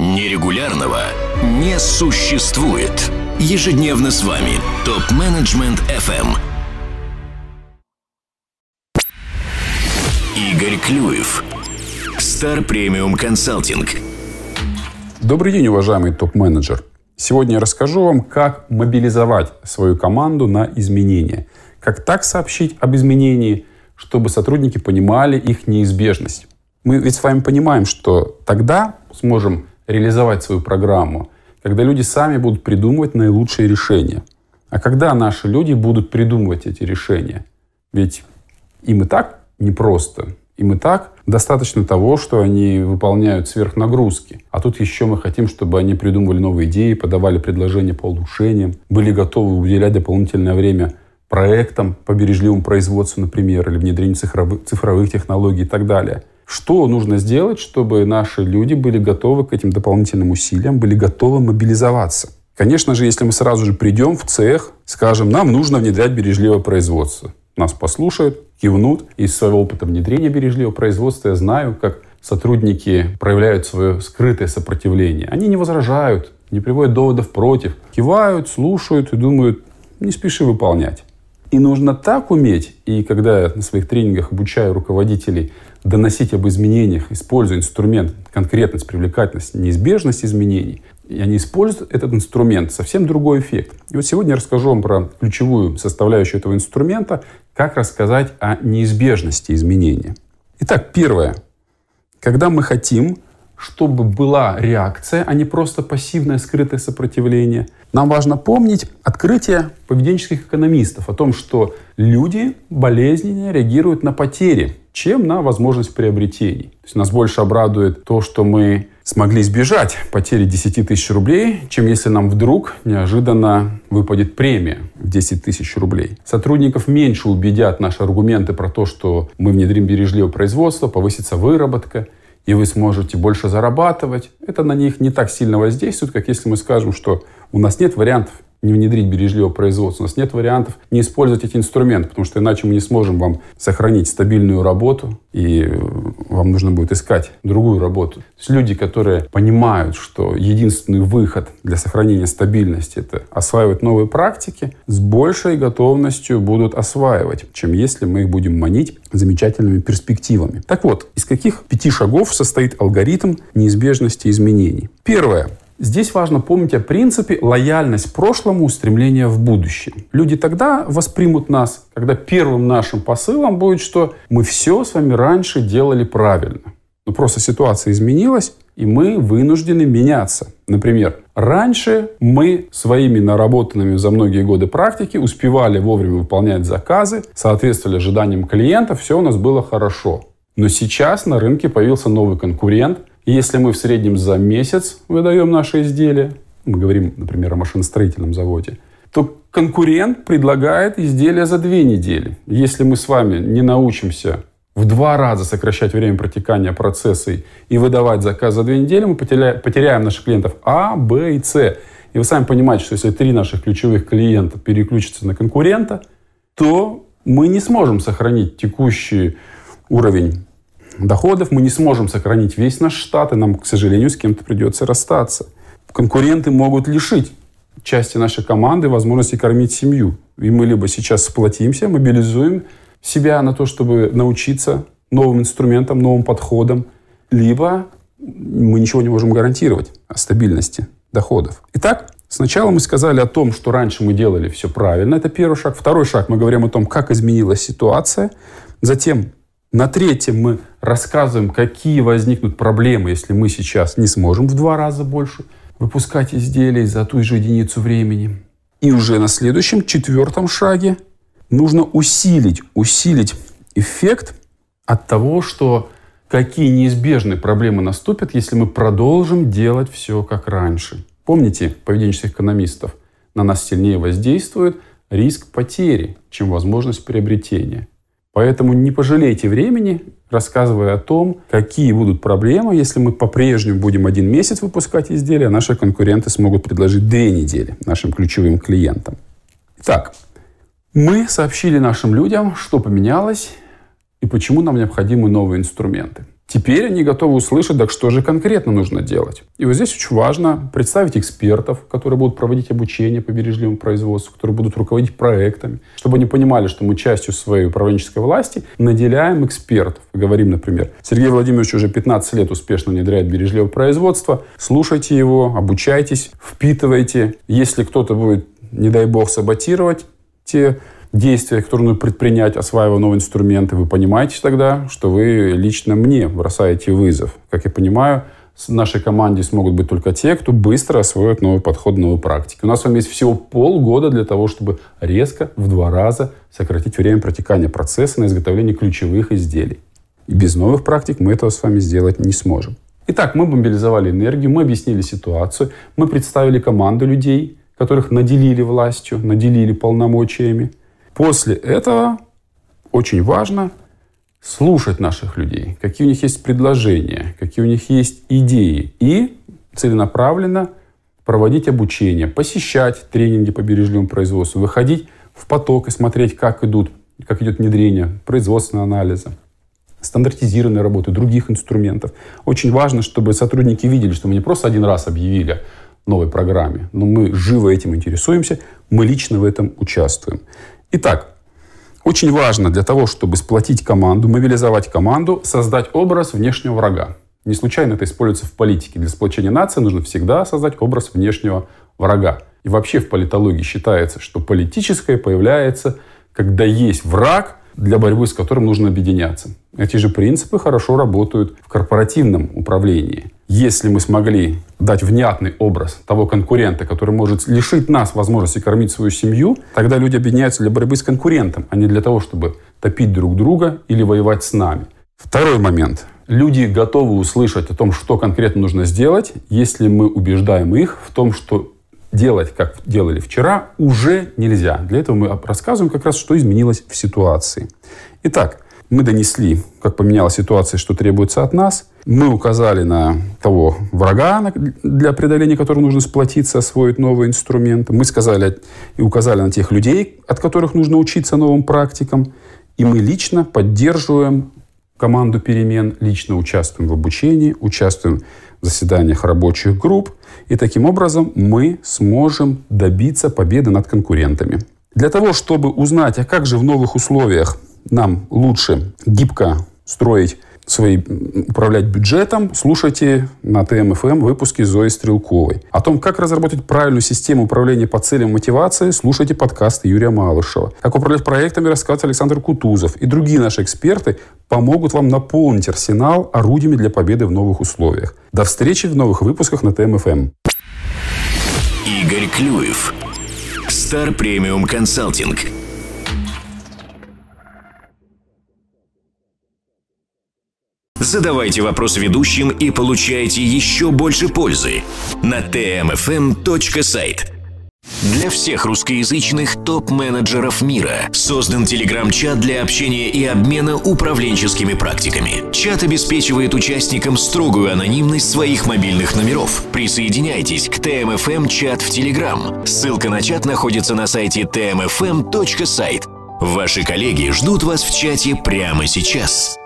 Нерегулярного не существует. Ежедневно с вами ТОП-менеджмент FM. Игорь Клюев. Стар Премиум Консалтинг. Добрый день, уважаемый топ-менеджер. Сегодня я расскажу вам, как мобилизовать свою команду на изменения. Как так сообщить об изменении, чтобы сотрудники понимали их неизбежность. Мы ведь с вами понимаем, что тогда сможем реализовать свою программу, когда люди сами будут придумывать наилучшие решения. А когда наши люди будут придумывать эти решения? Ведь им и так непросто. Им и так достаточно того, что они выполняют сверхнагрузки. А тут еще мы хотим, чтобы они придумывали новые идеи, подавали предложения по улучшениям, были готовы уделять дополнительное время проектам по бережливому производству, например, или внедрению цифровых, цифровых технологий и так далее. Что нужно сделать, чтобы наши люди были готовы к этим дополнительным усилиям, были готовы мобилизоваться? Конечно же, если мы сразу же придем в цех, скажем, нам нужно внедрять бережливое производство. Нас послушают, кивнут. Из своего опыта внедрения бережливого производства я знаю, как сотрудники проявляют свое скрытое сопротивление. Они не возражают, не приводят доводов против. Кивают, слушают и думают, не спеши выполнять. И нужно так уметь, и когда я на своих тренингах обучаю руководителей доносить об изменениях, используя инструмент конкретность, привлекательность, неизбежность изменений, и они используют этот инструмент, совсем другой эффект. И вот сегодня я расскажу вам про ключевую составляющую этого инструмента, как рассказать о неизбежности изменения. Итак, первое. Когда мы хотим чтобы была реакция, а не просто пассивное скрытое сопротивление. Нам важно помнить открытие поведенческих экономистов о том, что люди болезненнее реагируют на потери, чем на возможность приобретений. То есть нас больше обрадует то, что мы смогли избежать потери 10 тысяч рублей, чем если нам вдруг неожиданно выпадет премия в 10 тысяч рублей. Сотрудников меньше убедят наши аргументы про то, что мы внедрим бережливое производство, повысится выработка – и вы сможете больше зарабатывать, это на них не так сильно воздействует, как если мы скажем, что у нас нет вариантов не внедрить бережливое производство. У нас нет вариантов не использовать эти инструменты, потому что иначе мы не сможем вам сохранить стабильную работу, и вам нужно будет искать другую работу. То есть люди, которые понимают, что единственный выход для сохранения стабильности — это осваивать новые практики, с большей готовностью будут осваивать, чем если мы их будем манить замечательными перспективами. Так вот, из каких пяти шагов состоит алгоритм неизбежности изменений? Первое Здесь важно помнить о принципе лояльность прошлому, устремление в будущее. Люди тогда воспримут нас, когда первым нашим посылом будет, что мы все с вами раньше делали правильно. Но просто ситуация изменилась, и мы вынуждены меняться. Например, раньше мы своими наработанными за многие годы практики успевали вовремя выполнять заказы, соответствовали ожиданиям клиентов, все у нас было хорошо. Но сейчас на рынке появился новый конкурент, если мы в среднем за месяц выдаем наши изделия, мы говорим, например, о машиностроительном заводе, то конкурент предлагает изделия за две недели. Если мы с вами не научимся в два раза сокращать время протекания процесса и выдавать заказ за две недели, мы потеряем, наших клиентов А, Б и С. И вы сами понимаете, что если три наших ключевых клиента переключатся на конкурента, то мы не сможем сохранить текущий уровень доходов, мы не сможем сохранить весь наш штат, и нам, к сожалению, с кем-то придется расстаться. Конкуренты могут лишить части нашей команды возможности кормить семью. И мы либо сейчас сплотимся, мобилизуем себя на то, чтобы научиться новым инструментам, новым подходам, либо мы ничего не можем гарантировать о стабильности доходов. Итак, сначала мы сказали о том, что раньше мы делали все правильно. Это первый шаг. Второй шаг мы говорим о том, как изменилась ситуация. Затем на третьем мы рассказываем, какие возникнут проблемы, если мы сейчас не сможем в два раза больше выпускать изделий за ту же единицу времени. И уже на следующем, четвертом шаге нужно усилить, усилить эффект от того, что какие неизбежные проблемы наступят, если мы продолжим делать все как раньше. Помните поведенческих экономистов? На нас сильнее воздействует риск потери, чем возможность приобретения. Поэтому не пожалейте времени, рассказывая о том, какие будут проблемы, если мы по-прежнему будем один месяц выпускать изделия, а наши конкуренты смогут предложить две недели нашим ключевым клиентам. Итак, мы сообщили нашим людям, что поменялось и почему нам необходимы новые инструменты. Теперь они готовы услышать, так что же конкретно нужно делать. И вот здесь очень важно представить экспертов, которые будут проводить обучение по бережливому производству, которые будут руководить проектами, чтобы они понимали, что мы частью своей управленческой власти наделяем экспертов. Говорим, например, Сергей Владимирович уже 15 лет успешно внедряет бережливое производство. Слушайте его, обучайтесь, впитывайте. Если кто-то будет, не дай бог, саботировать те действия, которые нужно предпринять, осваивая новые инструменты, вы понимаете тогда, что вы лично мне бросаете вызов. Как я понимаю, в нашей команде смогут быть только те, кто быстро освоит новый подход, новые практики. У нас с вами есть всего полгода для того, чтобы резко в два раза сократить время протекания процесса на изготовление ключевых изделий. И без новых практик мы этого с вами сделать не сможем. Итак, мы мобилизовали энергию, мы объяснили ситуацию, мы представили команду людей, которых наделили властью, наделили полномочиями. После этого очень важно слушать наших людей, какие у них есть предложения, какие у них есть идеи, и целенаправленно проводить обучение, посещать тренинги по бережливому производству, выходить в поток и смотреть, как, идут, как идет внедрение производственного анализа, стандартизированной работы, других инструментов. Очень важно, чтобы сотрудники видели, что мы не просто один раз объявили новой программе, но мы живо этим интересуемся, мы лично в этом участвуем. Итак, очень важно для того, чтобы сплотить команду, мобилизовать команду, создать образ внешнего врага. Не случайно это используется в политике. Для сплочения нации нужно всегда создать образ внешнего врага. И вообще в политологии считается, что политическое появляется, когда есть враг, для борьбы с которым нужно объединяться. Эти же принципы хорошо работают в корпоративном управлении. Если мы смогли дать внятный образ того конкурента, который может лишить нас возможности кормить свою семью, тогда люди объединяются для борьбы с конкурентом, а не для того, чтобы топить друг друга или воевать с нами. Второй момент. Люди готовы услышать о том, что конкретно нужно сделать, если мы убеждаем их в том, что делать, как делали вчера, уже нельзя. Для этого мы рассказываем как раз, что изменилось в ситуации. Итак, мы донесли, как поменялась ситуация, что требуется от нас. Мы указали на того врага, для преодоления которого нужно сплотиться, освоить новые инструменты. Мы сказали и указали на тех людей, от которых нужно учиться новым практикам. И мы лично поддерживаем команду перемен, лично участвуем в обучении, участвуем в заседаниях рабочих групп. И таким образом мы сможем добиться победы над конкурентами. Для того, чтобы узнать, а как же в новых условиях нам лучше гибко строить свои, управлять бюджетом, слушайте на ТМФМ выпуски Зои Стрелковой. О том, как разработать правильную систему управления по целям мотивации, слушайте подкасты Юрия Малышева. Как управлять проектами, рассказывает Александр Кутузов. И другие наши эксперты помогут вам наполнить арсенал орудиями для победы в новых условиях. До встречи в новых выпусках на ТМФМ. Игорь Клюев. Стар Премиум Консалтинг. Задавайте вопросы ведущим и получайте еще больше пользы на tmfm.site. Для всех русскоязычных топ-менеджеров мира создан телеграм-чат для общения и обмена управленческими практиками. Чат обеспечивает участникам строгую анонимность своих мобильных номеров. Присоединяйтесь к ТМФМ-чат в Телеграм. Ссылка на чат находится на сайте tmfm.site. Ваши коллеги ждут вас в чате прямо сейчас.